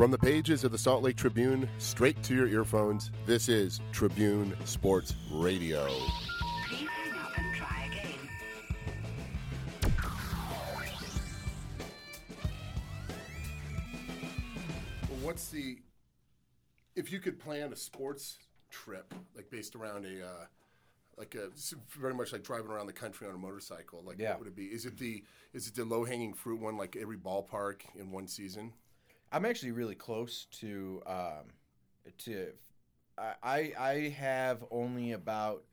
From the pages of the Salt Lake Tribune, straight to your earphones, this is Tribune Sports Radio. Please hang up and try again. What's the if you could plan a sports trip like based around a uh, like a very much like driving around the country on a motorcycle like Yeah. what would it be is it the is it the low hanging fruit one like every ballpark in one season I'm actually really close to um, to. I I have only about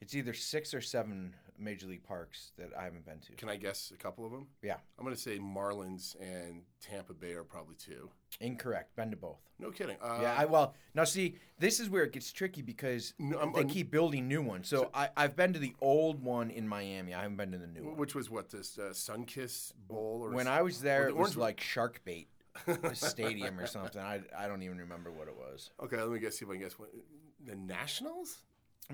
it's either six or seven major league parks that I haven't been to. can I guess a couple of them Yeah, I'm gonna say Marlins and Tampa Bay are probably two incorrect. Been to both. no kidding uh, yeah, I well now see this is where it gets tricky because No, they keep building new ones. So, I I've been to the old one in Miami. I haven't been to the new one. which was what this uh, Sunkiss Bowl or When I was there, the it was like Shark Bait Stadium or something. I I don't even remember what it was. okay let me guess see if I can guess what the Nationals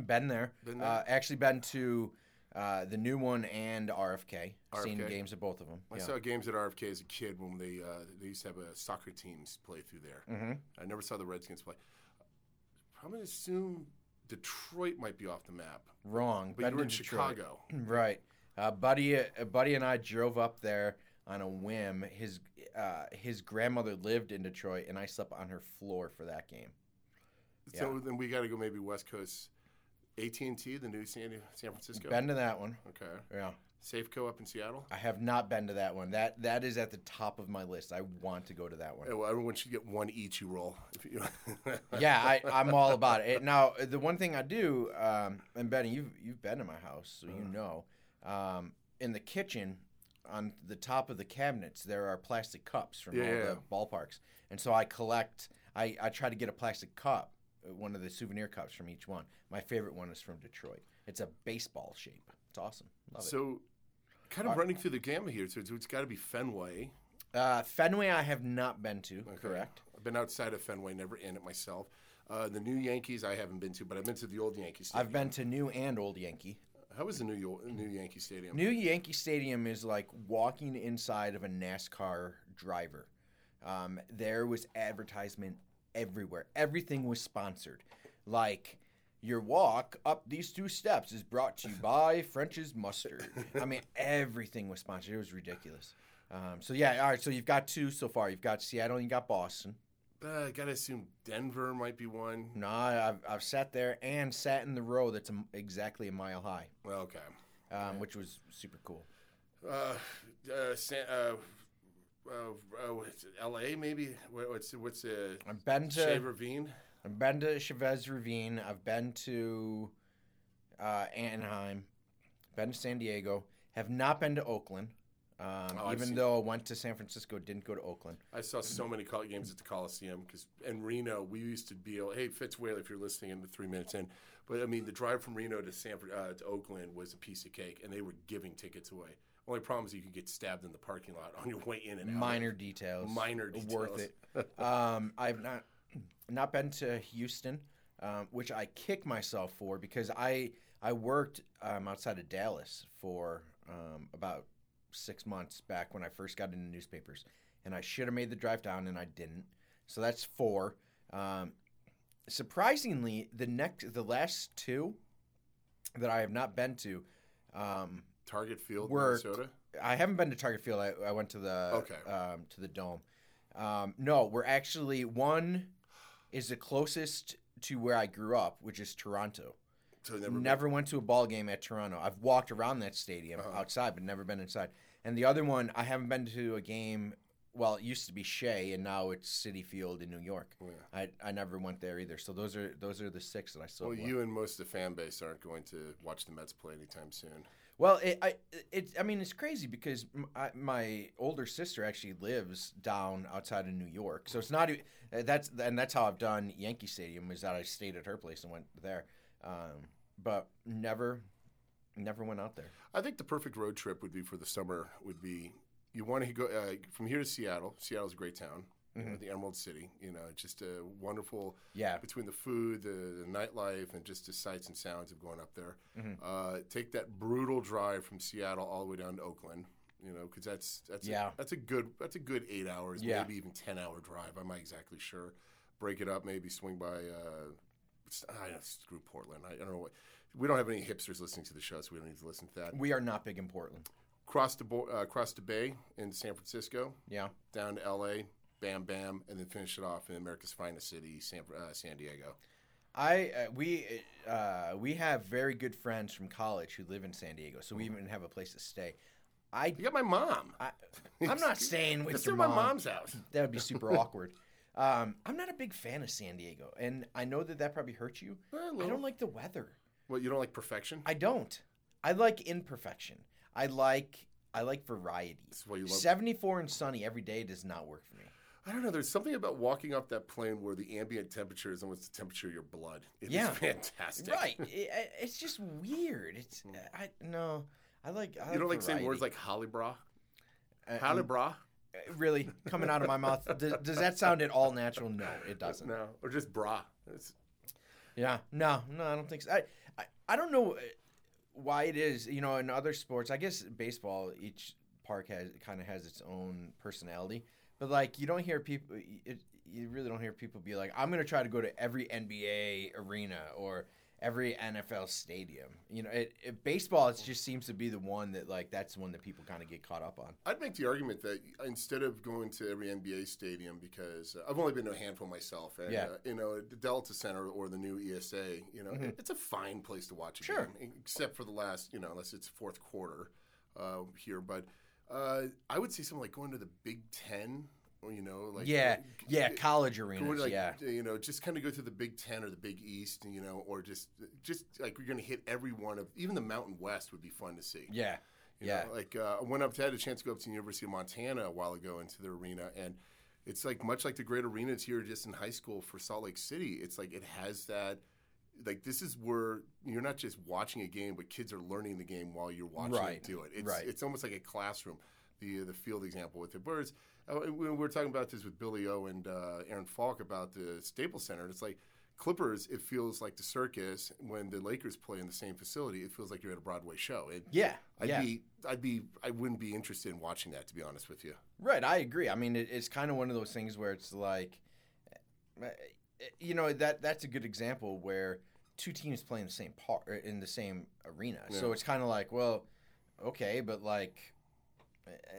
Been there. Been there? Uh, actually, been to uh, the new one and RFK. Seen games at both of them. I saw games at RFK as a kid when they uh, they used to have a soccer teams play through there. hmm I never saw the Redskins play. I'm going to assume Detroit might be off the map, Wrong. but been you were in Detroit. Chicago. Right. Uh, buddy, uh, buddy, and I drove up there on a whim. His uh, his grandmother lived in Detroit, and I slept on her floor for that game. So then we got to go maybe West Coast. AT&T, the new San, San Francisco. Been to that one. Okay. Yeah. Safeco up in Seattle. I have not been to that one. That that is at the top of my list. I want to go to that one. Yeah, well, everyone should get one each. You roll. If you, yeah, I, I'm all about it. Now, the one thing I do, um, and Benny, you've you've been to my house, so you know. Um, in the kitchen, on the top of the cabinets, there are plastic cups from all Yeah. the ballparks, and so I collect. I, I try to get a plastic cup, uh, one of the souvenir cups from each one. My favorite one is from Detroit. It's a baseball shape. It's awesome. Love it. so, kind of running through the gamut here. So it's, it's got to be Fenway. Uh, Fenway, I have not been to. Okay. Correct. I've been outside of Fenway, never in it myself. Uh, the new Yankees, I haven't been to, but I've been to the old Yankees. I've been to New and Old Yankee. How was the new Yo- new Yankee Stadium? New Yankee Stadium is like walking inside of a NASCAR driver. Um, there was advertisement everywhere. Everything was sponsored. Like your walk up these two steps is brought to you by French's Mustard. I mean, everything was sponsored. It was ridiculous. Um, so yeah, all right. So you've got two so far. You've got Seattle and you got Boston. Uh, I gotta assume Denver might be one. No, I've, I've sat there and sat in the row that's a, exactly a mile high, Well, okay. um, which was super cool. Uh, uh, San, uh, uh, uh, what's it, L.A. maybe. What, what's what's uh, I've been to Shea Ravine? I've been to Chavez Ravine. I've been to uh, Anaheim. Been to San Diego. Have not been to Oakland. Um, Oh, even though I went to San Francisco, didn't go to Oakland. I saw so many col- games at the Coliseum because in Reno we used to be. Hey, Fitzwhale, if you're listening in the three minutes in, but I mean the drive from Reno to San uh, to Oakland was a piece of cake, and they were giving tickets away. Only problem is you could get stabbed in the parking lot on your way in and out. Minor details. Minor Worth it. um, I've not not been to Houston, um, which I kick myself for because I I worked um, outside of Dallas for um, about six months back when I first got into newspapers, and I should have made the drive down, and I didn't. So that's four. Um, surprisingly, the next the last two that I have not been to. Um, Target Field, Worked. Minnesota. I haven't been to Target Field. I, I went to the Okay. um, to the dome. Um, no, we're actually one is the closest to where I grew up, which is Toronto. So never. Never, went to a ball game at Toronto. I've walked around that stadium Uh-huh. outside, but never been inside. And the other one, I haven't been to a game. Well, it used to be Shea, and now it's Citi Field in New York. Yeah. I, I never went there either. So those are those are the six that I still. Well, have you and most of the fan base aren't going to watch the Mets play anytime soon. Well, it, I, it, I mean, it's crazy because m I my older sister actually lives down outside of New York, so it's not. That's and that's how I've done Yankee Stadium is that I stayed at her place and went there, um, but never, never went out there. I think the perfect road trip would be for the summer. Would be you want to go uh, from here to Seattle. Seattle's a great town. You know, the Emerald City. You know, just a wonderful Yeah, between the food, the, the nightlife, and just the sights and sounds of going up there. Mm-hmm. Uh, take that brutal drive from Seattle all the way down to Oakland. You know, because that's that's Yeah. a, that's a good that's a good eight hours, Yeah. maybe even ten hour drive. I'm not exactly sure. Break it up, maybe swing by. Uh, I know, screw Portland. I, I don't know what. We don't have any hipsters listening to the show, so we don't need to listen to that. We are not big in Portland. Cross the bo- uh, cross the bay in San Francisco, Yeah. down to L.A. Bam, bam, and then finish it off in America's finest city, San, uh, San Diego. I uh, we uh, we have very good friends from college who live in San Diego, so we even have a place to stay. I, You got my mom. I I'm not staying with your do my mom's house. That would be super awkward. Um, I'm not a big fan of San Diego, and I know that that probably hurts you. Eh, I don't like the weather. Well, you don't like perfection. I don't. I like imperfection. I like I like variety. Is why you love. 74 and sunny every day does not work for me. I don't know. There's something about walking up that plane where the ambient temperature is almost the temperature of your blood. It is Yeah. fantastic. Right. It, it's just weird. It's I no. I like. I You don't like saying variety. words like Holibra? Uh, Holibra? Really coming out of my mouth. Does, does that sound at all natural? No, it doesn't. No, or just bra. It's, Yeah, no, no, I don't think so. I, I, I don't know why it is. You know, in other sports, I guess baseball, each park has kind of has its own personality. But like, you don't hear people. It, you really don't hear people be like, "I'm going to try to go to every NBA arena or every NFL stadium." You know, it, it, baseball it just seems to be the one that like that's the one that people kind of get caught up on. I'd make the argument that instead of going to every NBA stadium, because uh, I've only been to a handful myself, and Yeah. uh, you know the Delta Center or the new ESA, you know, it- it's a fine place to watch a Mm-hmm. Sure. game, except for the last, you know, unless it's fourth quarter uh, here. But uh, I would say something like going to the Big Ten, you know, like yeah, uh, yeah, college Going arenas. like, yeah, you know, just kind of go through the Big Ten or the Big East, you know, or just, just like we're going to hit every one of, even the Mountain West would be fun to see. yeah, You yeah. know, like uh, I went up, I had a chance to go up to the University of Montana a while ago into their arena, and it's like much like the great arenas here, just in high school for Salt Lake City. It's like it has that. Like this is where you're not just watching a game, but kids are learning the game while you're watching Right, it do it. It's right. it's almost like a classroom. The the field example with it. Whereas uh, we we were talking about this with Billy O and uh, Aaron Falk about the Staples Center. It's like Clippers. It feels like the circus when the Lakers play in the same facility. It feels like you're at a Broadway show. It, yeah, I'd yeah. be, I'd be, I wouldn't be interested in watching that, to be honest with you. Right, I agree. I mean, it, it's kind of one of those things where it's like, uh, you know, that that's a good example where two teams play in the same part in the same arena. So it's kind of like, well, okay, but like,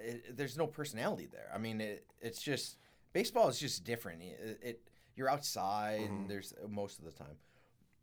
it, there's no personality there. I mean, it, it's just baseball is just different. It, it you're outside, Mhm. and there's most of the time,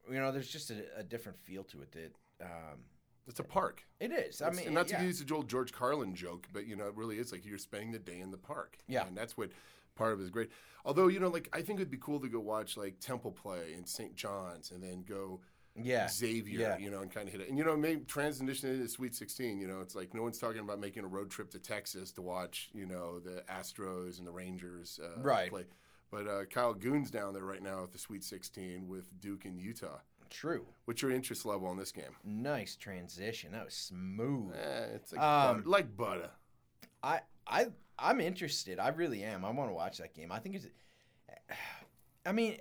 you know, there's just a, a different feel to it that. Um, It's a park. it is. I It's- mean, and not to yeah. use the old George Carlin joke, but you know, it really is like you're spending the day in the park. Yeah. and that's what part of it is great. Although you know, like I think it'd be cool to go watch like Temple play in St. John's, and then go yeah, Xavier, yeah. you know, and kind of hit it. And you know, maybe transition into Sweet 16. You know, it's like no one's talking about making a road trip to Texas to watch, you know, the Astros and the Rangers uh, Right. play. But uh, Kyle Goon's down there right now at the Sweet 16 with Duke and Utah. true. What's your interest level on this game? Nice transition. That was smooth. Eh, it's like, Um, butter, like butter. I I I'm interested. I really am. I want to watch that game. I think it's. I mean,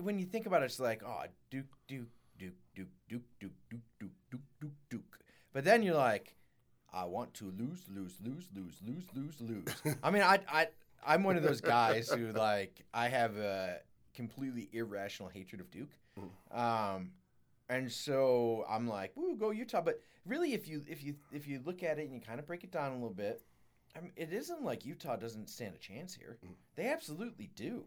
when you think about it, it's like oh Duke Duke Duke Duke Duke Duke Duke Duke Duke Duke Duke. But then you're like, I want to lose lose lose lose lose lose lose. I mean, I I I'm one of those guys who like I have a completely irrational hatred of Duke. Um, and so I'm like, "Woo, go Utah!" But really, if you if you if you look at it and you kind of break it down a little bit, I mean, it isn't like Utah doesn't stand a chance here. Mm. They absolutely do.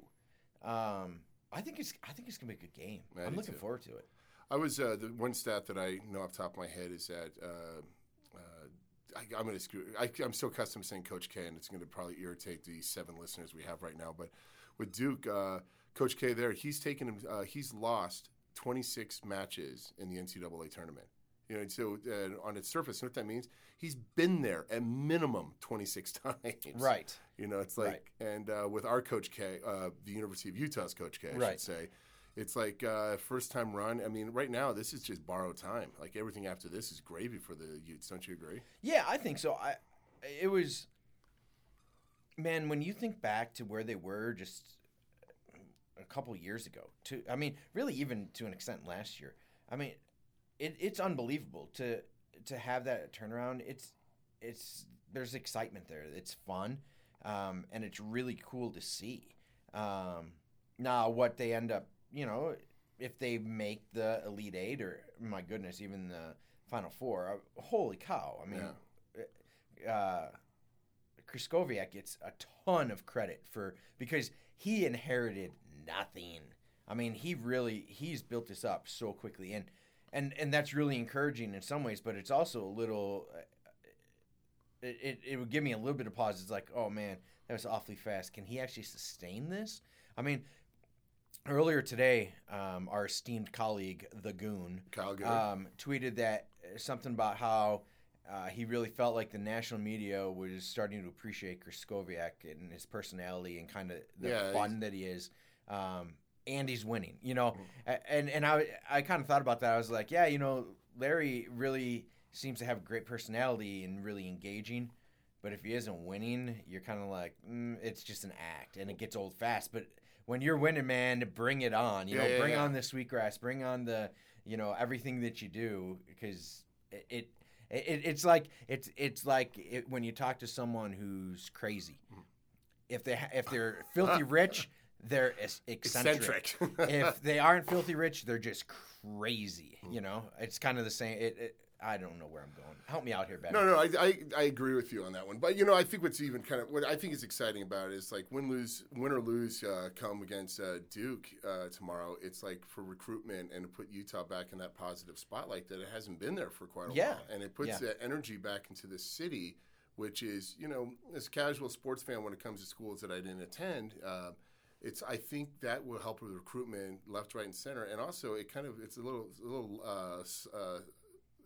Um, I think it's I think it's gonna be a good game. I I'm looking too. forward to it. I was uh, the one stat that I know off the top of my head is that uh, uh, I, I'm going to screw. I, I'm so accustomed to saying Coach K, and it's going to probably irritate the seven listeners we have right now. But with Duke, uh, Coach K, there he's taken him. Uh, he's lost 26 matches in the NCAA tournament. You know, so uh, on its surface, you know what that means? He's been there at minimum 26 times. Right. You know, it's like, and uh, with our Coach K, uh, the University of Utah's Coach K, I Right. should say, it's like uh, first time run. I mean, right now this is just borrowed time. Like everything after this is gravy for the Utes. Don't you agree? Yeah, I think so. I it was man when you think back to where they were just a couple years ago. To I mean, really even to an extent last year. I mean, it, it's unbelievable to to have that turnaround. It's it's there's excitement there. It's fun, um, and it's really cool to see. Um, now, what they end up, you know, if they make the Elite Eight or my goodness, even the Final Four, uh, holy cow! I mean, uh, Krystkowiak gets a ton of credit for because he inherited nothing. I mean, he really he's built this up so quickly, and and and that's really encouraging in some ways. But it's also a little. It, it, it would give me a little bit of pause. It's like, oh man, that was awfully fast. Can he actually sustain this? I mean, earlier today, um, our esteemed colleague, the Goon, um, tweeted that uh, something about how uh, he really felt like the national media was starting to appreciate Krystkowiak and his personality and kind of the Yeah, fun that he is. Um, and he's winning, you know. A- And and I I kind of thought about that. I was like, yeah, you know, Larry really seems to have a great personality and really engaging. But if he isn't winning, you're kind of like, mm, it's just an act, and it gets old fast. But when you're winning, man, bring it on. You Yeah, know, yeah, bring yeah. on the sweetgrass, bring on the, you know, everything that you do because it. it it, it's like it's it's like it, when you talk to someone who's crazy. If they ha- if they're filthy rich, they're eccentric. Eccentric. if they aren't filthy rich, they're just crazy. You know, it's kind of the same. It, it I don't know where I'm going. Help me out here, Ben. No, no, I, I, I agree with you on that one. But you know, I think what's even kind of what I think is exciting about it is like win lose win or lose uh, come against uh, Duke uh, tomorrow. It's like for recruitment and to put Utah back in that positive spotlight that it hasn't been there for quite a Yeah. while, and it puts Yeah. that energy back into the city, which is you know as a casual sports fan when it comes to schools that I didn't attend. Uh, it's I think that will help with recruitment left, right, and center, and also it kind of it's a little a little uh, uh,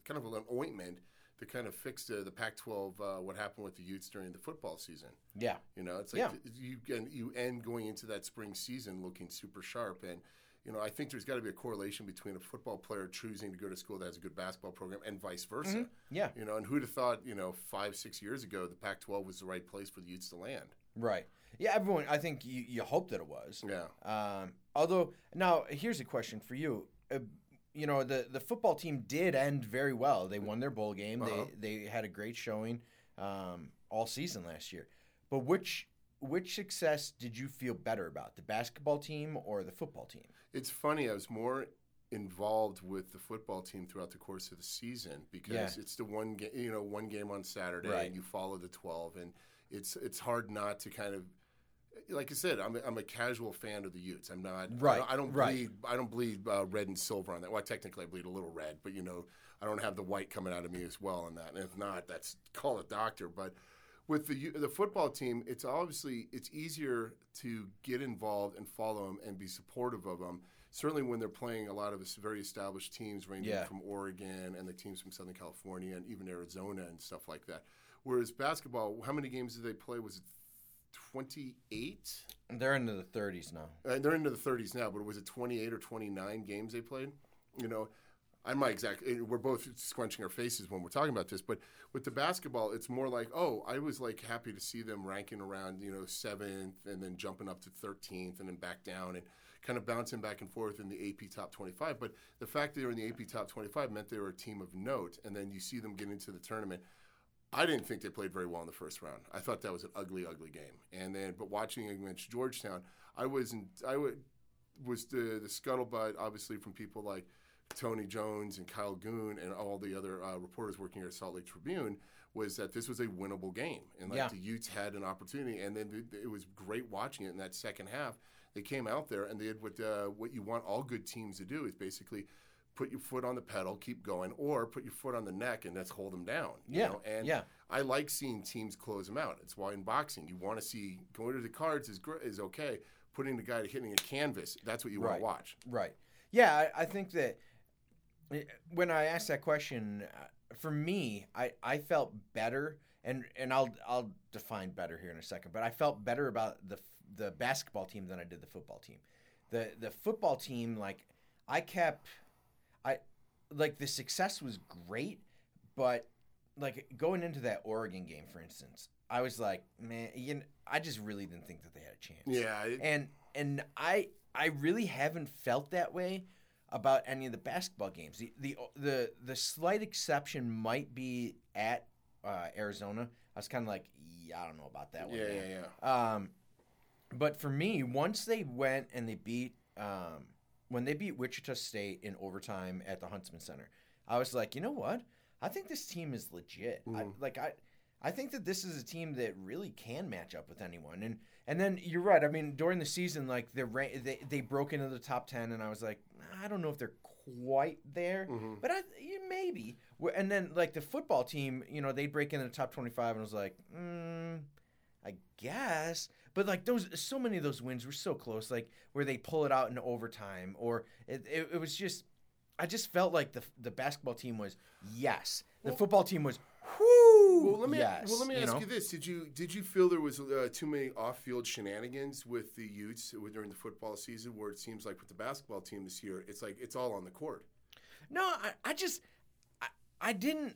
kind of an ointment to kind of fix the, the Pac-12 uh, what happened with the Utes during the football season. Yeah, You know, it's like Yeah. th- you and you end going into that spring season looking super sharp, and you know I think there's got to be a correlation between a football player choosing to go to school that has a good basketball program and vice versa. yeah, You know, and who'd have thought you know five six years ago the Pac-12 was the right place for the Utes to land? right. Yeah, everyone. I think you, you hope that it was. Yeah. Um, although now here's a question for you. Uh, you know the the football team did end very well. They won their bowl game. Uh-huh. They they had a great showing um, all season last year. But which which success did you feel better about, the basketball team or the football team? It's funny. I was more involved with the football team throughout the course of the season because Yeah. it's the one game, you know, one game on Saturday, Right. and you follow the twelve, and it's it's hard not to kind of. Like I said, I'm a, I'm a casual fan of the Utes. I'm not. Right, I don't, I don't right. bleed. I don't bleed uh, red and silver on that. Well, technically, I bleed a little red, but you know, I don't have the white coming out of me as well on that. And if not, that's call a doctor. But with the the football team, it's obviously it's easier to get involved and follow them and be supportive of them. Certainly when they're playing a lot of very established teams, ranging Yeah. from Oregon and the teams from Southern California and even Arizona and stuff like that. Whereas basketball, how many games did they play? Was it twenty eight? They're into the 30s now. Uh, they're into the 30s now, but was it 28 or 29 games they played? You know, I'm not exactly. We're both scrunching our faces when we're talking about this, but with the basketball, it's more like, oh, I was like happy to see them ranking around, you know, seventh and then jumping up to 13th and then back down and kind of bouncing back and forth in the AP top 25. But the fact that they were in the AP top 25 meant they were a team of note, and then you see them get into the tournament. I didn't think they played very well in the first round. I thought that was an ugly, ugly game. And then, but watching against Georgetown, I wasn't. I would was the the scuttlebutt, obviously from people like Tony Jones and Kyle Goon and all the other uh, reporters working here at Salt Lake Tribune was that this was a winnable game, and like Yeah. the Utes had an opportunity, and then it, it was great watching it in that second half. They came out there and they did what uh, what you want all good teams to do is basically put your foot on the pedal, keep going, or put your foot on the neck and let's hold them down. you Yeah, know? and yeah. I like seeing teams close them out. It's why in boxing you want to see going to the cards is is okay. Putting the guy to hitting a canvas, that's what you want to watch. Right. Yeah, I, I think that eh, when I asked that question, uh, for me, I, I felt better, and, and I'll I'll define better here in a second. But I felt better about the the basketball team than I did the football team. The the football team, like I kept, I like the success was great, but like going into that Oregon game, for instance, I was like, man, you know, I just really didn't think that they had a chance Yeah, it- and and I I really haven't felt that way about any of the basketball games. The the the the slight exception might be at uh, Arizona, I was kind of like, yeah, I don't know about that one. Yeah, man." yeah, yeah. Um, but for me, once they went and they beat, um, when they beat Wichita State in overtime at the Huntsman Center, I was like, you know what? I think this team is legit. I, Mhm. like I, I think that this is a team that really can match up with anyone. And and then you're right. I mean, during the season, like the they they broke into the top ten, and I was like, I don't know if they're quite there, Mhm. but I yeah, maybe. And then like the football team, you know, they break into the top twenty five, and I was like, mm, I guess. But like those, so many of those wins were so close, like where they pull it out in overtime, or it, it, it was just, I just felt like the the basketball team was yes, the Well- football team was whoo Well, let me yes. well let me you ask know? you this: Did you did you feel there was uh, too many off-field shenanigans with the Utes during the football season, where it seems like with the basketball team this year, it's like it's all on the court? No, I, I just, I, I didn't.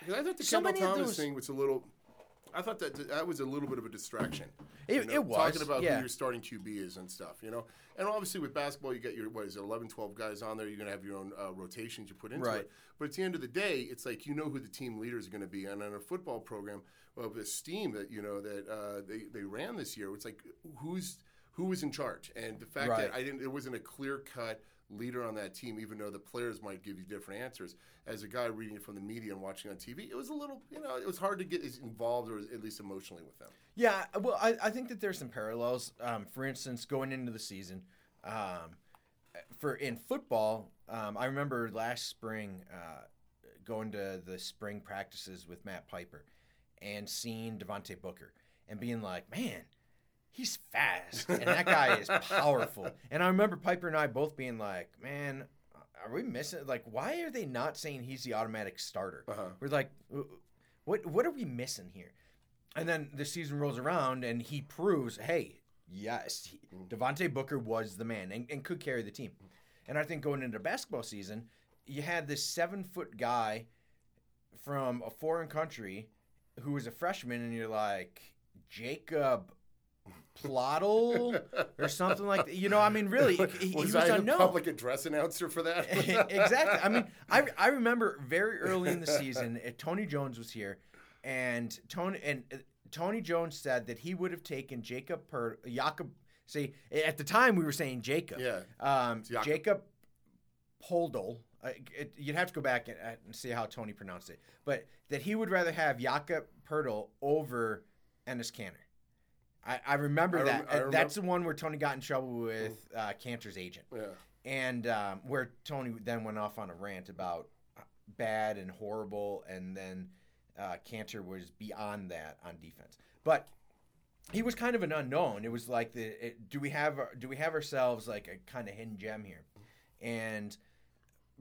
Because I thought the So Kendal Thompson those- thing was a little. I thought that that was a little bit of a distraction. It- you know, it was, talking about yeah. who your starting QB is and stuff, you know. And obviously with basketball, you get your what is it, 11, 12 guys on there. You're gonna have your own uh, rotations you put into Right. it. But at the end of the day, it's like you know who the team leaders are going to be. And on a football program of the steam that you know that uh, they they ran this year, it's like who's who was in charge. And the fact Right. that I didn't, it wasn't a clear cut leader on that team, even though the players might give you different answers. As a guy reading it from the media and watching on TV, it was a little, you know, it was hard to get as involved or at least emotionally with them. Yeah, well, I, I think that there's some parallels. Um, for instance, going into the season, um, for in football, um, I remember last spring uh, going to the spring practices with Matt Piper and seeing Devontae Booker and being like, man, he's fast and that guy is powerful. And I remember Piper and I both being like, man, are we missing? Like, why are they not saying he's the automatic starter? Uh-huh. We're like, what what are we missing here? And then the season rolls around and he proves, hey, yes, he, Devontae Booker was the man and, and could carry the team. And I think going into basketball season, you had this seven foot guy from a foreign country who was a freshman, and you're like, Jacob Plottle or something like that. You know, I mean, really, he, he was, was, I the unknown. public address announcer for that? exactly. I mean, I, I remember very early in the season, Tony Jones was here, and Tony and uh, Tony Jones said that he would have taken Jacob per Jakob. See, at the time we were saying Jacob. Yeah. Um. Jacob Poldel. Uh, it, you'd have to go back and, uh, and see how Tony pronounced it, but that he would rather have Jakob Poeltl over Enes Kanter. I, I remember I rem- that. I Uh, That's the one where Tony got in trouble with uh, Kanter's agent yeah. and um, where Tony then went off on a rant about bad and horrible, and then uh, Cantor was beyond that on defense. But he was kind of an unknown. It was like the it, do we have do we have ourselves like a kind of hidden gem here, and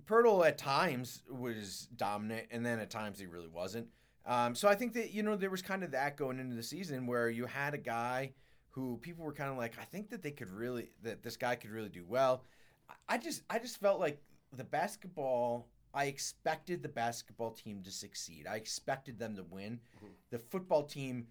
Poeltl at times was dominant, and then at times he really wasn't. Um, so I think that you know there was kind of that going into the season where you had a guy who people were kind of like, I think that they could really that this guy could really do well. I- I just I just felt like the basketball. I expected the basketball team to succeed. I expected them to win. The football team,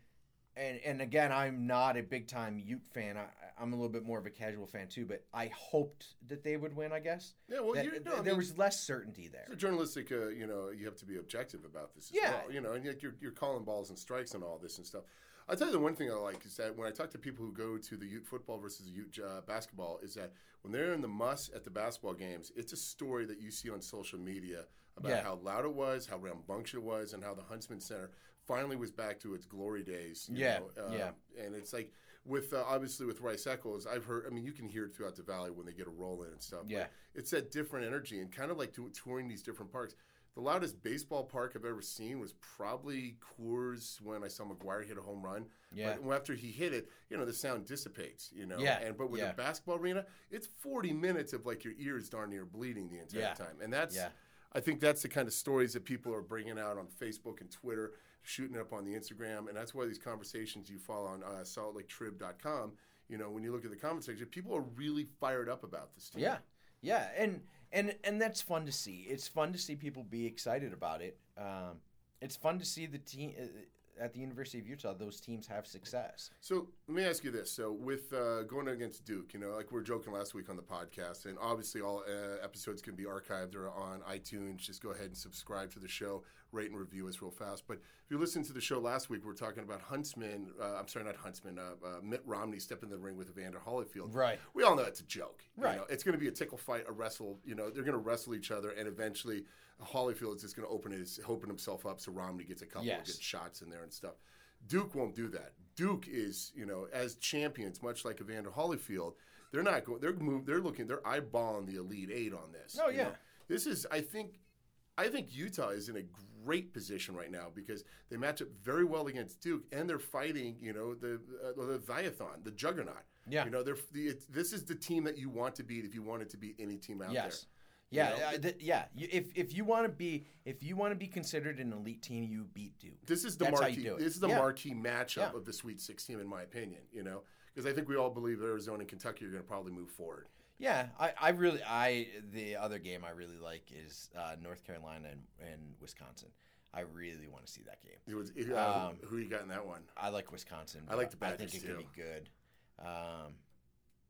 and and again, I'm not a big time Ute fan. I, I'm a little bit more of a casual fan too. But I hoped that they would win. I guess Yeah, well, That- you no, I there mean, was less certainty there. it's a journalistic, uh, you know, you have to be objective about this as Yeah. well. You know, and yet you're, you're calling balls and strikes and all this and stuff. I'll tell you the one thing I like is that when I talk to people who go to the Ute football versus the Ute uh, basketball, is that when they're in the MUSS at the basketball games, it's a story that you see on social media about Yeah. how loud it was, how rambunctious it was, and how the Huntsman Center finally was back to its glory days. you Yeah, know, um, yeah. And it's like with uh, obviously with Rice Eccles, I've heard. I mean, you can hear it throughout the valley when they get a roll in and stuff. but Yeah. it's that different energy and kind of like to, touring these different parks. The loudest baseball park I've ever seen was probably Coors when I saw McGwire hit a home run. Yeah. But after he hit it, you know, the sound dissipates, you know. Yeah, And but with yeah. a basketball arena, it's 40 minutes of like your ears darn near bleeding the entire Yeah. time. And that's Yeah. I think that's the kind of stories that people are bringing out on Facebook and Twitter, shooting it up on the Instagram, and that's why these conversations you follow on uh, saltlaketrib.com, you know, when you look at the comment section, people are really fired up about this team. Yeah, yeah, and and and that's fun to see. It's fun to see people be excited about it. Um, it's fun to see the team. uh, at the University of Utah, those teams have success. So let me ask you this: So with uh, going against Duke, you know, like we were joking last week on the podcast, and obviously all uh, episodes can be archived or on iTunes. Just go ahead and subscribe to the show, rate and review us real fast. But if you listened to the show last week, we are talking about Huntsman. Uh, I'm sorry, not Huntsman. Uh, uh, Mitt Romney stepping in the ring with Evander Holyfield. Right. We all know it's a joke. you Right. know. It's going to be a tickle fight, a wrestle. You know, they're going to wrestle each other, and eventually Holyfield is just going to open his open himself up so Romney gets a couple Yes. of good shots in there and stuff. Duke won't do that. Duke is, you know, as champions, much like Evander Holyfield, they're not going. They're move. They're looking. They're eyeballing the Elite Eight on this. Oh, yeah. know. This is. I think. I think Utah is in a great position right now because they match up very well against Duke, and they're fighting. You know, the uh, the Viathon, the Juggernaut. Yeah. You know, they're the, it's, this is the team that you want to beat if you wanted to beat any team out Yes. there. Yeah, You know? uh, th- yeah. You, if if you want to be if you want to be considered an elite team, you beat Duke. This is the That's marquee. This is the Yeah. marquee matchup Yeah. of the Sweet 16, in my opinion. You know, because I think we all believe Arizona and Kentucky are going to probably move forward. Yeah, I, I really I the other game I really like is uh, North Carolina and, and Wisconsin. I really want to see that game. It was, uh, Um, who you got in that one? I like Wisconsin. I like the but I think Badgers, it could be good. Um,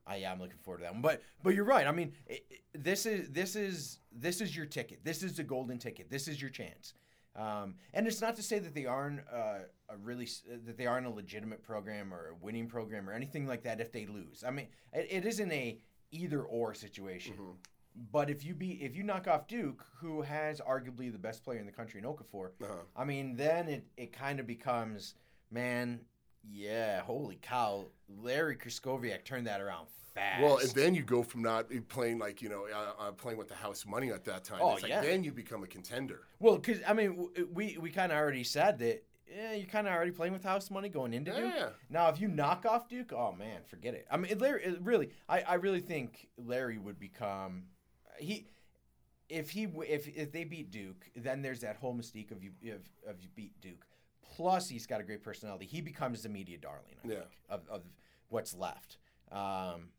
I, yeah, I'm looking forward to that one. But but you're right. I mean, it, it- this is this is this is your ticket. This is the golden ticket. This is your chance. Um, and it's not to say that they aren't uh, a really that they aren't a legitimate program or a winning program or anything like that. If they lose, I mean, it, it isn't a either or situation. Mm-hmm. But if you be if you knock off Duke, who has arguably the best player in the country in Okafor, Uh-huh. I mean, then it, it kind of becomes, man, yeah, holy cow, Larry Krystkowiak turned that around fast. Well, and then you go from not playing like you know uh, uh, playing with the house money at that time. Oh, it's like yeah. then you become a contender. well, because I mean, w- we we kind of already said that. Yeah, you're kind of already playing with house money going into Duke. Yeah. Now, if you knock off Duke, oh man, forget it. I mean, Larry, it really, I, I really think Larry would become he. If he if if they beat Duke, then there's that whole mystique of you of, of you beat Duke. Plus, he's got a great personality. He becomes the media darling. I Yeah. think of, of what's left. Um,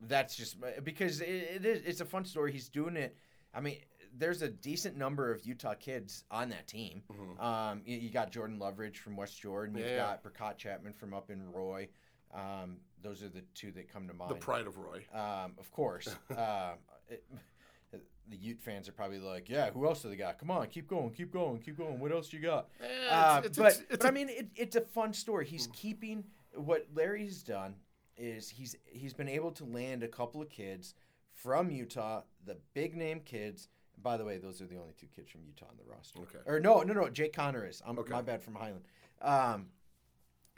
that's just because it, it is. It's a fun story. He's doing it. I mean, there's a decent number of Utah kids on that team. Um, you, you got Jordan Loveridge from West Jordan. You've Mm-hmm. Yeah. got Brekkott Chapman from up in Roy. Um, those are the two that come to mind. The pride of Roy. Um, of course. um, it, the Ute fans are probably like, "Yeah, who else do they got? Come on, keep going, keep going, keep going. What else you got?" Uh, it's- it's- but it's- but I a- mean, it, it's a fun story. He's keeping what Larry's done is he's he's been able to land a couple of kids from Utah, the big name kids. By the way, those are the only two kids from Utah on the roster. Okay. Or no, no, no. Jake Connor is. I'm, Okay. My bad from Highland. Um,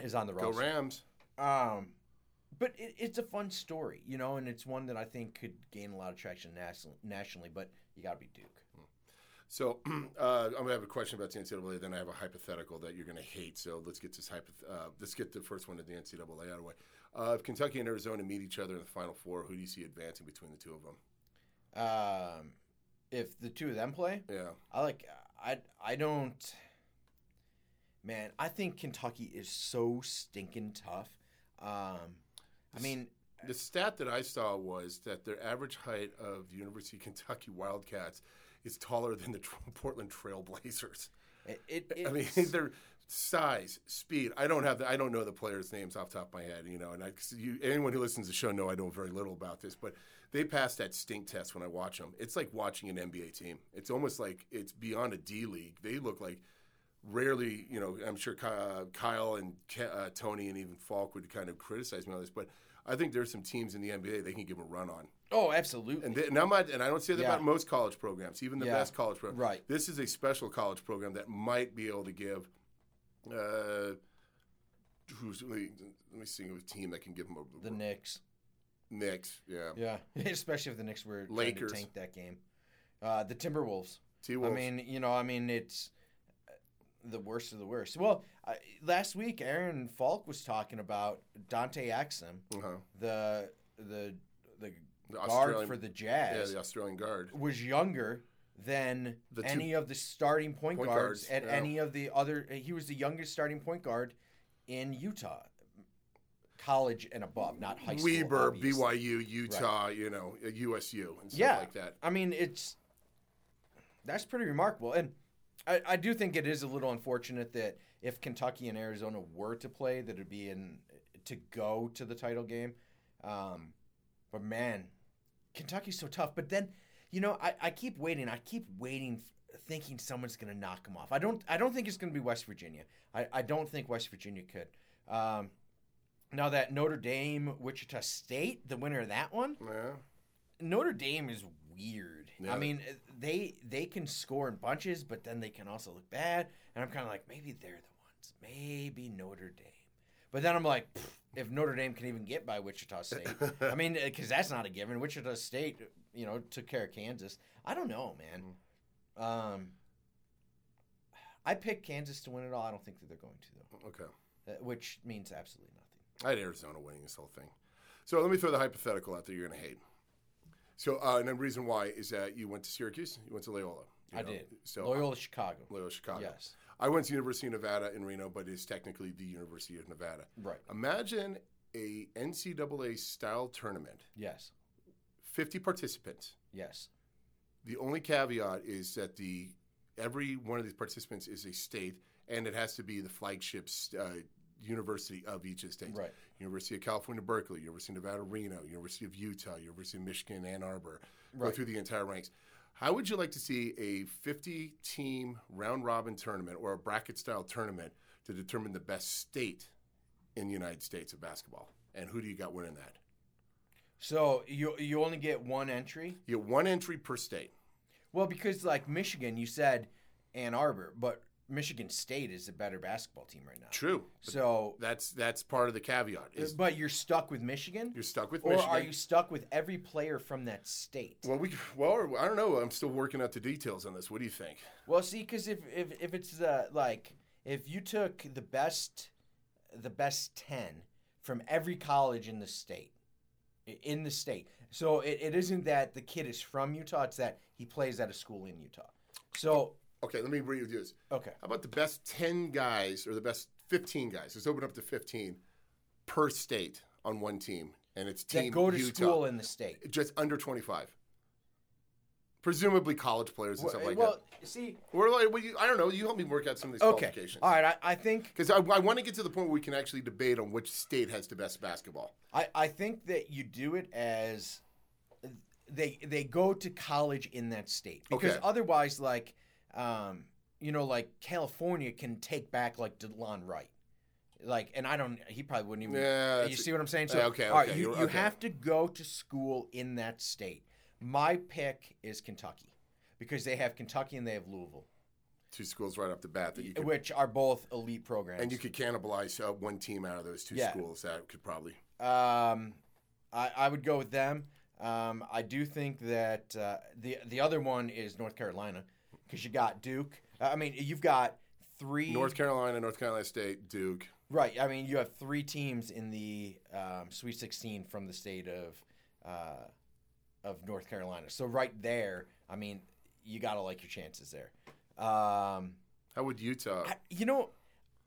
is on the Go. Rams. Um, but it, it's a fun story, you know, and it's one that I think could gain a lot of traction national, nationally. But you got to be Duke. So uh, I'm gonna have a question about the NCAA. Then I have a hypothetical that you're gonna hate. So let's get this hypoth- uh, Let's get the first one of the NCAA out of the way. Uh, if Kentucky and Arizona meet each other in the Final Four, who do you see advancing between the two of them? Um, if the two of them play, Yeah. I like. I I don't. Man, I think Kentucky is so stinking tough. Um, I mean, The stat that I saw was that their average height of University of Kentucky Wildcats is taller than the Portland Trailblazers. it. it I mean, their size, speed. I don't have the, I don't know the players' names off the top of my head, you know. And I, you, anyone who listens to the show know I know very little about this, but they pass that stink test when I watch them. It's like watching an NBA team. It's almost like it's beyond a D league. They look like rarely, you know. I'm sure uh, Kyle and uh, Tony and even Falk would kind of criticize me on this, but I think there's some teams in the NBA they can give a run on. oh, absolutely. And, they, and I'm not, and I don't say that Yeah. about most college programs, even the Yeah. best college program. Right. This is a special college program that might be able to give. Uh, who's let me, let me see a team that can give them a the Knicks. Knicks, yeah. Yeah, especially if the Knicks were trying Lakers. to tank that game. Uh, the Timberwolves. T I Wolves. I mean, you know, I mean, it's uh, the worst of the worst. Well, I, last week, Aaron Falk was talking about Dante Exum, uh-huh. the the the, The guard for the Jazz. yeah, the Australian guard. was younger than two- any of the starting point, Point guards, guards, at yeah. any of the other. He was the youngest starting point guard in Utah, college and above, not high school. Weber, obviously. BYU, Utah, you know, USU and stuff yeah, like that. I mean, it's that's pretty remarkable. And I, I do think it is a little unfortunate that if Kentucky and Arizona were to play, that it'd be in to go to the title game. Um, but man, Kentucky's so tough. But then, you know, I, I keep waiting. I keep waiting, thinking someone's going to knock them off. I don't. I don't think it's going to be West Virginia. I, I don't think West Virginia could. Um, now that Notre Dame, Wichita State, the winner of that one, Yeah. Notre Dame is weird. Yeah. I mean, they they can score in bunches, but then they can also look bad. And I'm kind of like, maybe they're the ones. Maybe Notre Dame. But then I'm like, if Notre Dame can even get by Wichita State, I mean, because that's not a given. Wichita State, you know, took care of Kansas. I don't know, man. Mm. Um, I picked Kansas to win it all. I don't think that they're going to though, Okay. uh, which means absolutely nothing. I had Arizona winning this whole thing. So let me throw the hypothetical out there you're going to hate. So, uh, and the reason why is that you went to Syracuse, you went to Loyola. I know? did. So Loyola Chicago. Loyola Chicago. Yes. I went to University of Nevada in Reno, but it's technically the University of Nevada. Right. Imagine a NCAA style tournament, Yes. 50 participants. Yes. The only caveat is that the every one of these participants is a state, and it has to be the flagship uh, university of each of the states. Right. University of California, Berkeley, University of Nevada, Reno, University of Utah, University of Michigan, Ann Arbor. Go through the entire ranks. How would you like to see a 50 team round robin tournament or a bracket style tournament to determine the best state in the United States of basketball? And who do you got winning that? So you you only get one entry. You get one entry per state. Well, because like Michigan, you said Ann Arbor, but Michigan State is a better basketball team right now. True. So, That's that's part of the caveat. Is but you're stuck with Michigan, you're stuck with or Michigan. Or are you stuck with every player from that state? Well, we well, I don't know. I'm still working out the details on this. What do you think? Well, see, because if, if if it's the like if you took the best the best ten from every college in the state, in the state, so it, it isn't that the kid is from Utah; it's that he plays at a school in Utah. So Okay, let me read you this. okay, How about the best 10 guys or the best 15 guys? Let's open up to 15 per state on one team, and it's team that go to Utah. school in the state. Just under 25. Presumably college players and stuff like that. well, see. Or like, well, you, I don't know. You help me work out some of these okay, qualifications. all right. I, I think Because I, I want to get to the point where we can actually debate on which state has the best basketball. I, I think that you do it as they they go to college in that state because Okay. otherwise, like, um, you know, like California can take back like Delon Wright, like, and I don't. He probably wouldn't even. Yeah, you see what I'm saying? So, Yeah, okay, all right, okay, you, you okay. have to go to school in that state. My pick is Kentucky because they have Kentucky and they have Louisville, Two schools right off the bat that you could, which are both elite programs. and you could cannibalize uh, one team out of those two Yeah. schools. That could probably. Um, I, I would go with them. Um, I do think that uh, the the other one is North Carolina because you got Duke. Uh, I mean, you've got three. North Carolina, North Carolina State, Duke. Right. I mean, you have three teams in the um, Sweet 16 from the state of uh, of North Carolina. So right there, I mean, you got to like your chances there. Um, How would Utah? I- you know,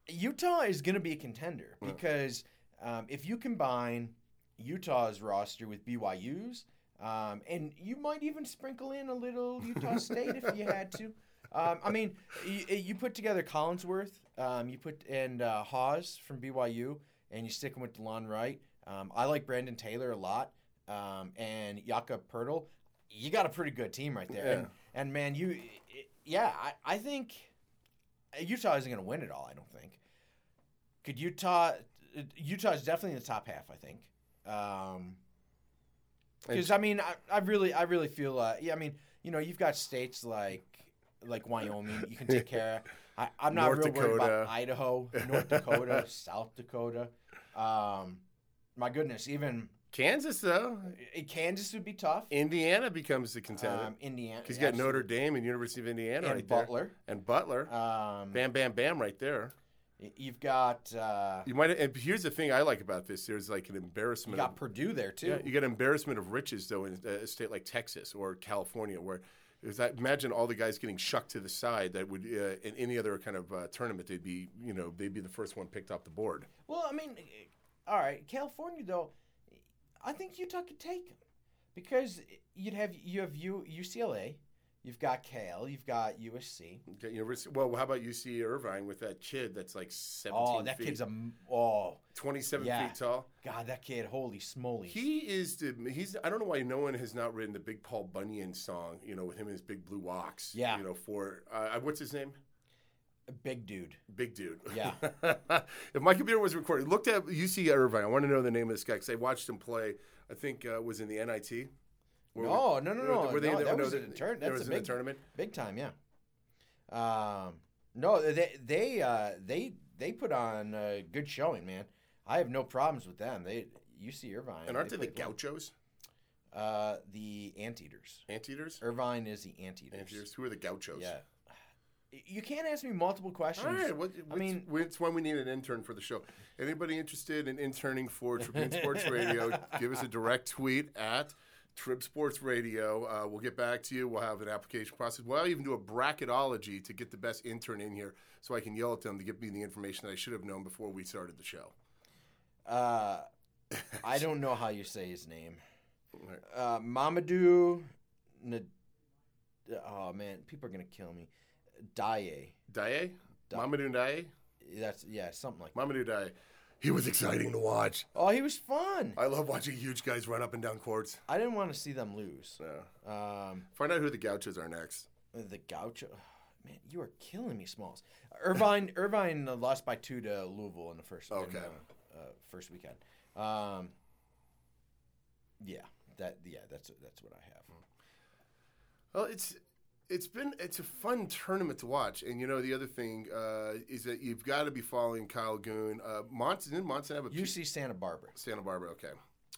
Utah is going to be a contender because um, if you combine Utah's roster with BYU's, um, and you might even sprinkle in a little Utah State if you had to. Um, I mean, you, you put together Collinsworth, um, you put and uh, Haws from BYU, and you stick them with DeLon Wright. Um, I like Brandon Taylor a lot, um, and Jakob Poeltl. You got a pretty good team right there. And, and man, you, yeah, I, I think Utah isn't going to win it all. I don't think. Could Utah? Utah is definitely in the top half. I think. Um, because I mean, I, I really, I really feel. Uh, yeah, I mean, you know, you've got states like like Wyoming. You can take care. of. I, I'm not North real worried about Idaho, North Dakota, South Dakota. Um, my goodness, even Kansas though, Kansas would be tough. Indiana becomes the contender Um, Indiana, because you got Notre Dame and University of Indiana and right Butler. there, and Butler. Um, bam, bam, bam, right there. you've got uh, You might. And here's the thing I like about this: there's like an embarrassment. you got of, Purdue there too. yeah, you got embarrassment of riches though in a state like Texas or California, where is that imagine all the guys getting shucked to the side that would uh, in any other kind of uh, tournament they'd be you know they'd be the first one picked off the board. Well, I mean, all right, California though, I think Utah could take them because you'd have you have U, UCLA, You've got Cal. You've got USC. Okay, University. Well, how about UC Irvine with that kid that's like seventeen Oh, that feet, kid's a oh twenty-seven Yeah. feet tall. god, that kid, holy smoly. He is the he's. I don't know why no one has not written the Big Paul Bunyan song. You know, with him and his big blue ox. Yeah. You know, for uh, what's his name? Big dude. Big dude. Yeah. if my computer was recording, looked at UC Irvine. I want to know the name of this guy because I watched him play. I think uh, was in the NIT. No, no, no, no. were they- no, they- that no, was they- in a that That's was a big tournament? Big time, yeah. Um, no, they they uh, they they put on a good showing, man. I have no problems with them. They UC Irvine. And aren't they, the played well. Gauchos? Uh, the Anteaters. Anteaters? Irvine is the Anteaters. Anteaters. Who are the Gauchos? Yeah. You can't ask me multiple questions. All right. What, I mean, it's when we need an intern for the show. Anybody interested in interning for Tribune Sports Radio? give us a direct tweet at Trib Sports Radio. Uh, we'll get back to you. We'll have an application process. We'll even do a bracketology to get the best intern in here, so I can yell at them to give me the information that I should have known before we started the show. uh, I don't know how you say his name. Uh, Mamadou. N- oh man, people are gonna kill me. Daye. Daye, Da- Mamadou Daye, That's yeah, something like. that. Mamadou Daye. He was exciting to watch. Oh, he was fun. I love watching huge guys run up and down courts. I didn't want to see them lose. Yeah. Um, Find out who the Gauchos are next. the Gaucho. Man, you are killing me, Smalls. Irvine, Irvine uh, lost by two to Louisville in the first in, Okay. uh, uh, first weekend. Um, yeah, that yeah, that's that's what I have. Well, it's it's been it's a fun tournament to watch, and you know the other thing uh, is that you've got to be following Kyle Goon. Uh, Monson didn't Monson have a piece? UC Santa Barbara. Santa Barbara? Okay.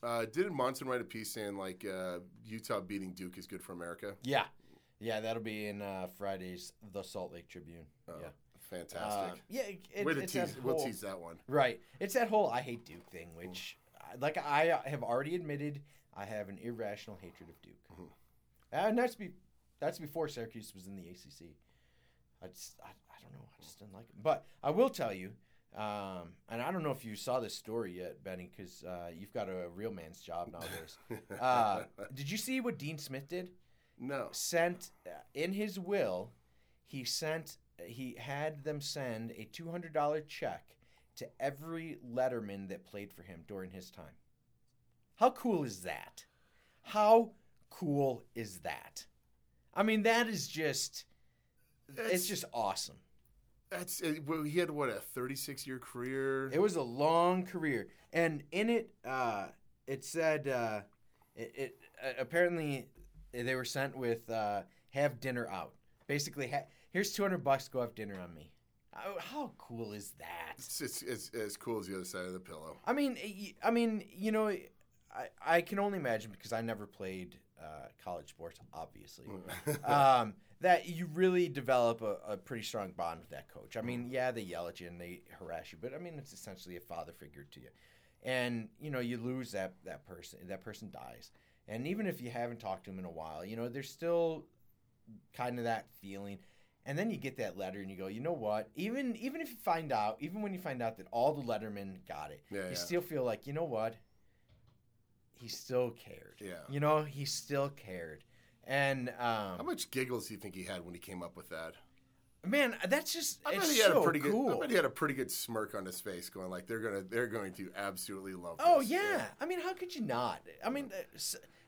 Uh, didn't Monson write a piece saying like uh, Utah beating Duke is good for America? Yeah, yeah, that'll be in uh, Friday's The Salt Lake Tribune. Oh, yeah, fantastic. Uh, yeah. It, it- Way to it's tease. that We'll whole- tease that one. Right. It's that whole I hate Duke thing, which, uh, like I have already admitted, I have an irrational hatred of Duke, Mm-hmm. and that's be that's before Syracuse was in the ACC. I just I, I don't know I just didn't like it, but I will tell you, um, and I don't know if you saw this story yet, Benny, because uh, you've got a real man's job nowadays. uh, did you see what Dean Smith did? No. sent uh, in his will he sent he had them send a $200 check to every letterman that played for him during his time how cool is that how cool is that i mean that is just it's It's- just awesome That's well, he had what a 36 year career. It was a long career, and in it, uh, it said uh, it, it uh, apparently they were sent with uh, have dinner out. Basically, ha- here's two hundred bucks. Go have dinner on me. How, how cool is that? It's, it's, it's as cool as the other side of the pillow. I mean, I mean, you know, I I can only imagine because I never played uh, college sports, obviously. um, that you really develop a, a pretty strong bond with that coach. I mean, yeah, they yell at you and they harass you, but I mean, it's essentially a father figure to you. And you know, you lose that that person. That person dies, and even if you haven't talked to him in a while, you know, there's still kind of that feeling. And then you get that letter, and you go, you know what? Even even if you find out, even when you find out that all the lettermen got it, Yeah, you yeah. still feel like, you know what? He still cared. Yeah. You know, he still cared. And How um, much giggles do you think he had when he came up with that? man, that's just I bet he had so a pretty cool. good. I bet he had a pretty good smirk on his face, going like, "They're gonna, they're going to absolutely love." oh this. yeah. I mean, how could you not? I mean, uh,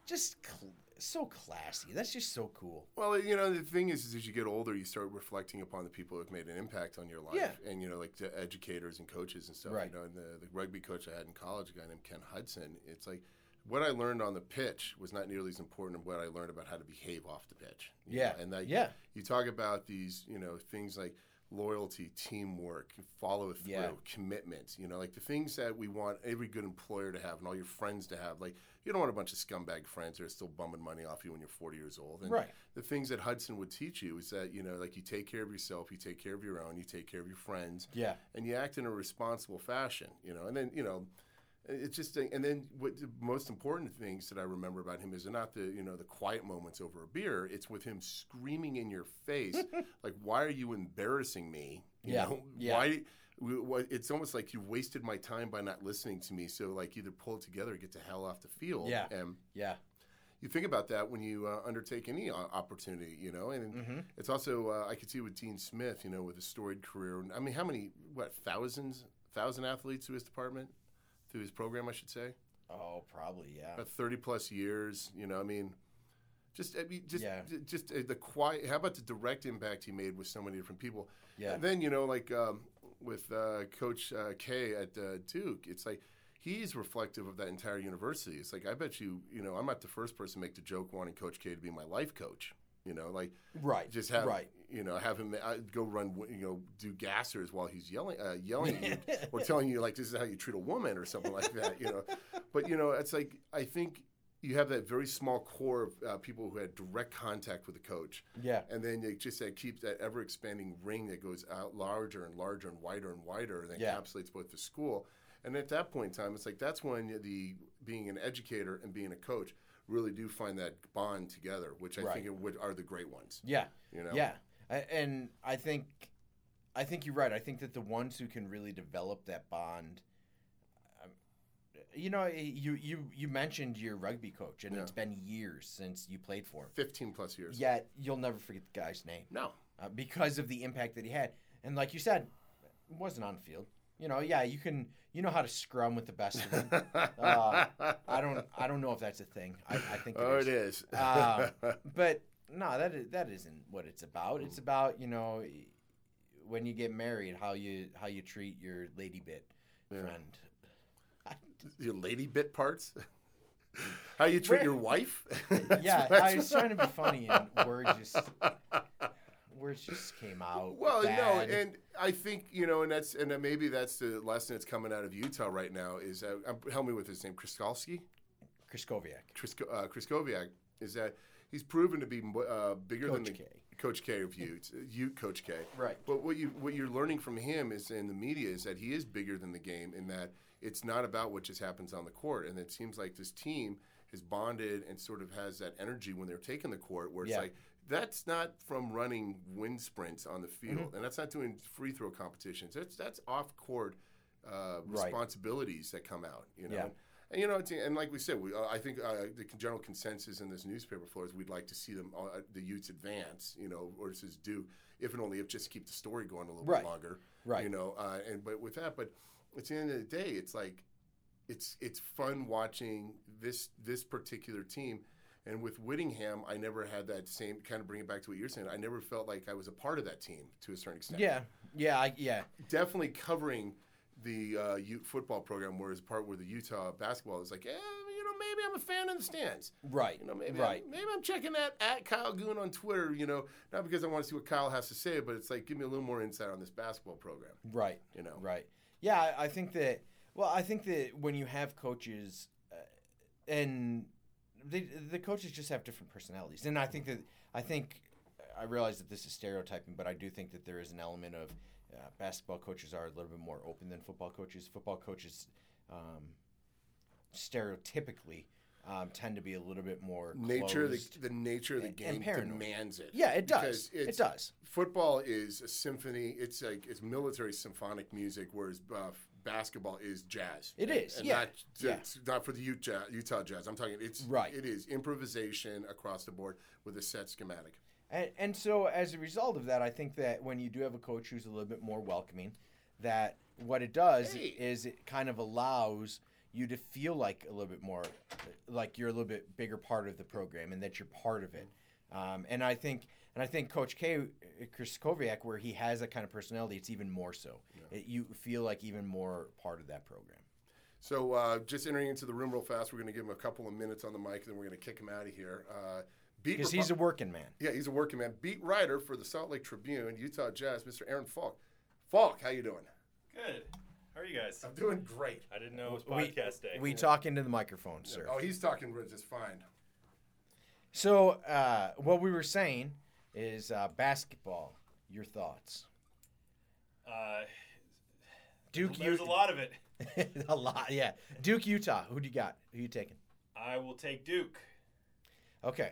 just cl- so classy. That's just so cool. Well, you know, the thing is, is as you get older, you start reflecting upon the people who have made an impact on your life, Yeah. and you know, like the educators and coaches and stuff. Right. You know, and the, the rugby coach I had in college, a guy named Ken Hudson. It's like what I learned on the pitch was not nearly as important as what I learned about how to behave off the pitch. Yeah. know? and that Yeah. you talk about these, you know, things like loyalty, teamwork, follow through, Yeah. commitment. You know, like the things that we want every good employer to have and all your friends to have. Like you don't want a bunch of scumbag friends that are still bumming money off you when you're 40 years old. And Right. the things that Hudson would teach you is that you know, like you take care of yourself, you take care of your own, you take care of your friends, Yeah. and you act in a responsible fashion. You know, and then you know. It's just, and then what the most important things that I remember about him is not the you know the quiet moments over a beer. It's with him screaming in your face, like, "Why are you embarrassing me? You Yeah, know, yeah. why?" It's almost like you wasted my time by not listening to me. So, like, either pull it together or get the hell off the field. Yeah. And Yeah. you think about that when you uh, undertake any uh, opportunity, you know, and Mm-hmm. it's also uh, I could see with Dean Smith, you know, with a storied career. I mean, how many what thousands thousand athletes to his department, through his program, I should say, Oh, probably yeah. about thirty plus years. You know, I mean. Just, I mean, just, Yeah. just uh, the quiet. How about the direct impact he made with so many different people? Yeah. And then you know, like um, with uh, Coach uh, K at uh, Duke, it's like he's reflective of that entire university. It's like I bet you, you know, I'm not the first person to make the joke wanting Coach K to be my life coach. You know, like Right. just have right. you know have him uh, go run you know do gassers while he's yelling uh, yelling at you or telling you like this is how you treat a woman or something like that. You know, but you know it's like I think you have that very small core of uh, people who had direct contact with the coach. Yeah. And then it just that keeps that ever expanding ring that goes out larger and larger and wider and wider that Yeah. encapsulates both the school. And at that point in time, it's like that's when the being an educator and being a coach really do find that bond together, which I Right. think it would, are the great ones. Yeah. You know? Yeah. A- And I think I think you're right. I think that the ones who can really develop that bond um, you know, you you you mentioned your rugby coach and Yeah. it's been years since you played for him. 15 plus years. Yet you'll never forget the guy's name No. uh, because of the impact that he had. And like you said, wasn't on the field. You know, yeah, you can you know how to scrum with the best of them. Uh, I don't I don't know if that's a thing. I, I think oh, it it is. is. Uh, but no, that is, that isn't what it's about. It's about you know when you get married, how you how you treat your lady bit Yeah. friend. your lady bit parts. How you treat Where- your wife? yeah, I was trying to be funny and words just words just came out. Well, bad. no, and I think you know, and that's and maybe that's the lesson that's coming out of Utah right now is uh, um, help me with his name, Kriskalski, Kraskowiak, Krisko, uh, Kriskoviak, is that he's proven to be uh, bigger than the K. Coach K of Ute, Ute Coach K. Right. But what you what you're learning from him is in the media is that he is bigger than the game in that it's not about what just happens on the court, and it seems like this team has bonded and sort of has that energy when they're taking the court, where it's Yeah. like that's not from running wind sprints on the field, Mm-hmm. and that's not doing free throw competitions. That's that's off court uh, Right. responsibilities that come out. You know. Yeah. And you know, it's, and like we said, we, uh, I think uh, the general consensus in this newspaper floor is we'd like to see them, uh, the Utes advance, you know, or this do, if and only if just keep the story going a little Right. bit longer, Right. You know, uh, and but with that, but at the end of the day, it's like, it's it's fun watching this this particular team, and with Whittingham, I never had that same kind of bring it back to what you're saying. I never felt like I was a part of that team to a certain extent Yeah, yeah, I, yeah, definitely covering the uh, Ute football program, whereas part where the Utah basketball is like, eh, you know, maybe I'm a fan in the stands. right, You know, maybe right. I'm, maybe I'm checking that at Kyle Goon on Twitter. You know, not because I want to see what Kyle has to say, but it's like give me a little more insight on this basketball program. Right. You know. Right. Yeah, I, I think that. Well, I think that when you have coaches, uh, and they, the coaches just have different personalities, and I think that I think I realize that this is stereotyping, but I do think that there is an element of uh, basketball coaches are a little bit more open than football coaches. Football coaches, um, stereotypically, um, tend to be a little bit more Nature, the, the nature of the and game paranoid. demands it. Yeah, it does. It does. Football is a symphony. It's like it's military symphonic music, whereas uh, basketball is jazz. It is, and yeah, Not, yeah. it's not for the Utah, Utah Jazz. I'm talking. It's Right. It is improvisation across the board with a set schematic. And, and so, as a result of that, I think that when you do have a coach who's a little bit more welcoming, that what it does Hey. is it kind of allows you to feel like a little bit more, like you're a little bit bigger part of the program and that you're part of it. Um, and I think, and I think Coach K, Krystkowiak, where he has that kind of personality, it's even more so. It, you feel like even more part of that program. So uh, just entering into the room real fast. We're going to give him a couple of minutes on the mic, and then we're going to kick him out of here. Uh, beat Because Repu- he's a working man. yeah, he's a working man. Beat writer for the Salt Lake Tribune, Utah Jazz, Mr. Aaron Falk. Falk, how you doing? Good. How are you guys? I'm doing great. I didn't know it was We, podcast day. we talk into the microphone, sir. Oh, he's talking just fine. So, uh, what we were saying is uh, basketball. Your thoughts? uh, Duke, there's U- a lot of it. a lot, yeah. Duke, Utah. Who do you got? Who you taking? I will take Duke. Okay.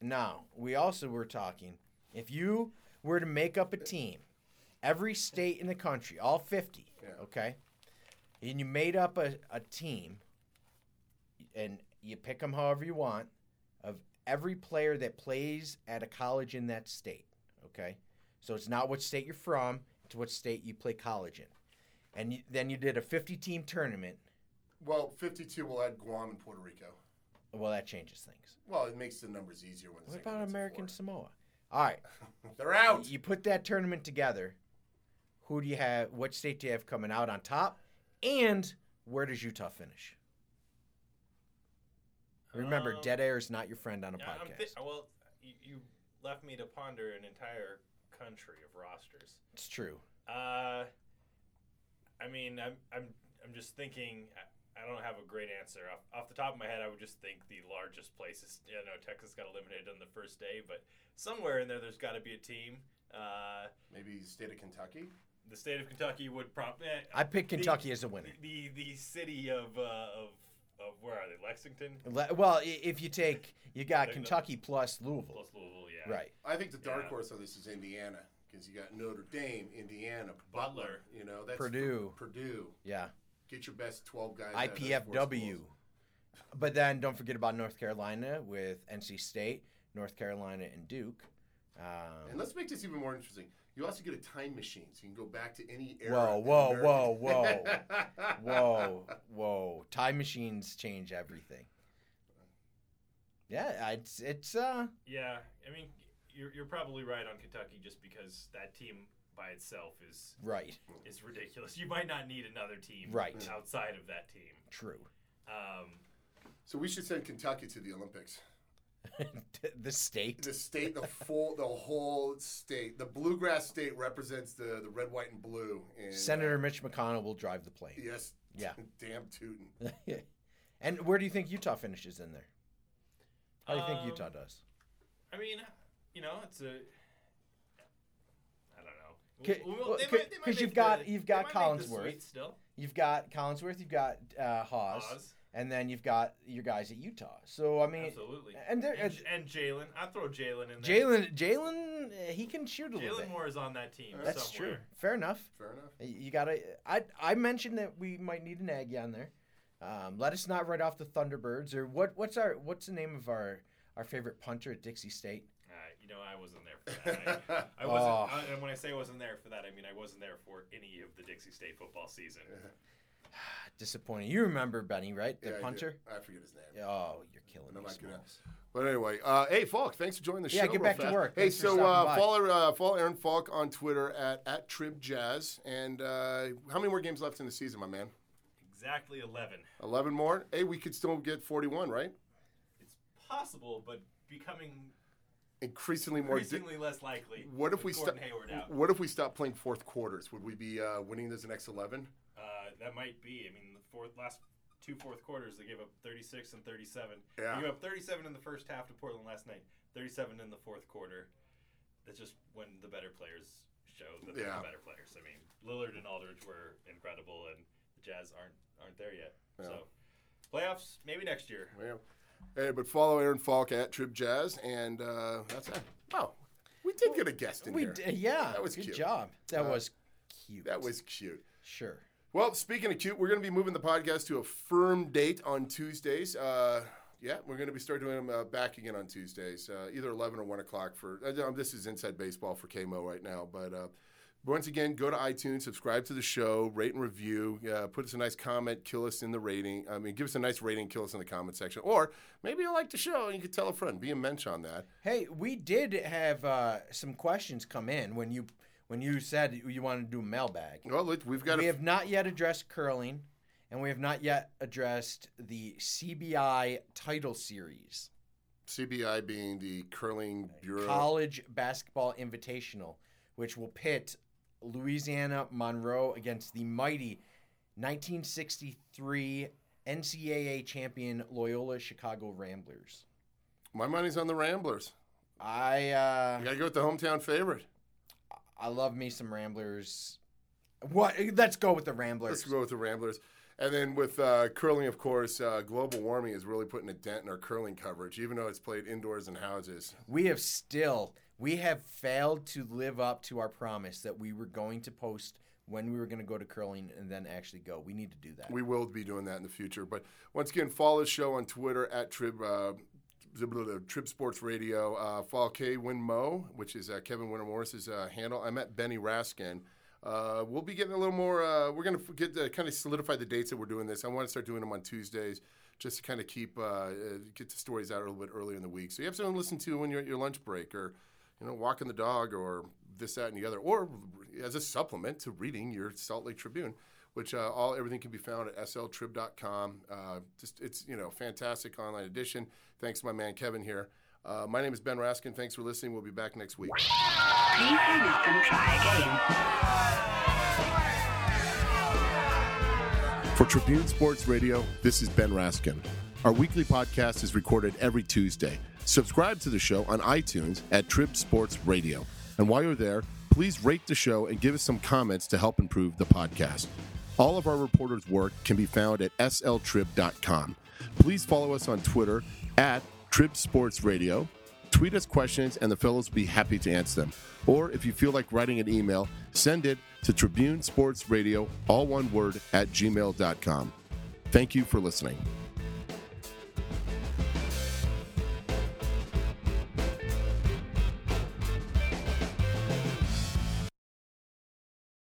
Now we also were talking. If you were to make up a team, every state in the country, all fifty, Yeah. okay, and you made up a, a team, and you pick them however you want. of every player that plays at a college in that state. Okay, so it's not what state you're from; it's what state you play college in. And you, then you did a 50-team tournament. Well, 52 will add Guam and Puerto Rico. Well, that changes things. Well, it makes the numbers easier when. What about American. Samoa? All right, They're out. you put that tournament together. Who do you have? What state do you have coming out on top? And where does Utah finish? Remember, Um, dead air is not your friend on a Yeah, podcast. thi- well, you, you left me to ponder an entire country of rosters. it's true. Uh, I mean, I'm I'm I'm just thinking. I, I don't have a great answer off, off the top of my head. I would just think the largest places. You know, Texas got eliminated on the first day, but somewhere in there, there's got to be a team. Uh, Maybe state of Kentucky. the state of Kentucky would probably. I picked Kentucky as a winner. The the city of uh, of of where are they? Lexington Le- Well, i- if you take, you got They're the- Kentucky plus Louisville. plus Louisville. Yeah. Right. I think the dark Yeah. horse on this is Indiana because you got Notre Dame, Indiana, Butler. Butler. You know that's Purdue. Purdue. Yeah. Get your best 12 guys. out of those four IPFW. schools. But then don't forget about North Carolina with NC State, North Carolina, and Duke. And Um, let's make this even more interesting. You also get a time machine, so you can go back to any era. Whoa, whoa, whoa, whoa, whoa, whoa! Time machines change everything. Yeah, it's it's uh Yeah, I mean, you're, you're probably right on Kentucky just because that team by itself is right, is ridiculous. You might not need another team Right. outside of that team. true. Um, So we should send Kentucky to the Olympics. the state. The state, the full, the whole state. The bluegrass state represents the, the red, white, and blue. And, Senator uh, Mitch McConnell will drive the plane. yes. Yeah. Damn tootin'. and where do you think Utah finishes in there? How do you think Um, Utah does? I mean, you know, it's a. I don't know. K- Well, well, they c- might- they might 'cause you've got- you've got might make the Collinsworth. still. You've got Collinsworth, you've got uh, Haws, Oz, and then you've got your guys at Utah. So I mean, absolutely. and there- and, and Jalen, I throw Jalen in there. Jalen, Jalen, he can shoot a little Jalen bit. Moore is on that team. That's somewhere. true. Fair enough. Fair enough. You gotta. I I mentioned that we might need an Aggie on there. Um, let us not write off the Thunderbirds or what? What's our what's the name of our our favorite punter at Dixie State? Uh, you know, I wasn't there for that. I, I wasn't, Oh. I, and when I say I wasn't there for that, I mean I wasn't there for any of the Dixie State football season. Disappointing. You remember Benny, right? The Yeah, I punter. I forget his name. Oh, you're killing I'm me, not. But anyway, uh, hey Falk, thanks for joining the Yeah, show. get real back to work. Hey, Thanks so stopping uh, by. follow uh, follow Aaron Falk on Twitter at at Trib Jazz. And uh, how many more games left in the season, my man? Exactly 11. Eleven more. Hey, we could still get forty-one, right? It's possible, but becoming Increasingly more. di- increasingly less likely. what if we stop? Gordon Hayward out? What if we stop playing fourth quarters? Would we be uh, winning those next eleven? That might be. I mean, the fourth last two fourth quarters, they gave up 36 and 37. Yeah. They gave up 37 in the first half to Portland last night. 37 in the fourth quarter. That's just when the better players show that they're Yeah. the better players. I mean, Lillard and Aldridge were incredible, and the Jazz aren't aren't there yet. Yeah. So, playoffs maybe next year. Yeah. Hey, but follow Aaron Falk at Trib Jazz, and uh, that's it. Oh, we did get a guest in We here. d- yeah, That was good cute. job. That Uh, was cute. That was cute. sure. Well, speaking of cute, we're going to be moving the podcast to a firm date on Tuesdays. Uh, yeah, we're going to be starting doing them uh, back again on Tuesdays, uh, either 11 or 1 o'clock. For uh, this is Inside Baseball for KMO right now. But uh, once again, go to iTunes, subscribe to the show, rate and review, put us a nice comment, kill us in the rating. I mean, give us a nice rating, kill us in the comment section. Or maybe you like the show and you could tell a friend, be a mensch on that. Hey, we did have uh, some questions come in when you when you said you wanted to do a mailbag. Well, we've got we a have not yet addressed curling, and we have not yet addressed the CBI title series, CBI being the Curling Bureau. College Basketball Invitational, which will pit Louisiana Monroe against the mighty 1963 NCAA champion Loyola Chicago Ramblers. My money's on the Ramblers. I uh, You got to go with the hometown favorite. I love me some Ramblers. What? Let's go with the Ramblers. Let's go with the Ramblers. And then with uh, curling, of course, uh, global warming is really putting a dent in our curling coverage, even though it's played indoors in houses. We have still we have failed to live up to our promise that we were going to post when we were going to go to curling and then actually go. We need to do that. We will be doing that in the future. But once again, follow the show on Twitter at Trib. Uh, Trib Sports Radio. Uh, Win Mo, which is uh, Kevin Winter Morris's uh, handle. I met Benny Raskin. Uh, we'll be getting a little more. Uh, we're going to get to kind of solidify the dates that we're doing this. I want to start doing them on Tuesdays, just to kind of keep uh, uh, get the stories out a little bit earlier in the week. So you have something to listen to when you're at your lunch break, or you know, walking the dog, or this, that, and the other, or as a supplement to reading your Salt Lake Tribune. Which uh, all everything can be found at sltrib.com. Uh, just it's you know fantastic online edition. Thanks to my man Kevin here. Uh, my name is Ben Raskin. Thanks for listening. We'll be back next week. Please hang up and try again. For Tribune Sports Radio, this is Ben Raskin. Our weekly podcast is recorded every Tuesday. Subscribe to the show on iTunes at Trib Sports Radio. And while you're there, please rate the show and give us some comments to help improve the podcast. All of our reporters' work can be found at sltrib.com. Please follow us on Twitter at Trib Sports Radio. Tweet us questions, and the fellows will be happy to answer them. Or if you feel like writing an email, send it to Tribune Sports Radio, all one word, at gmail.com. Thank you for listening.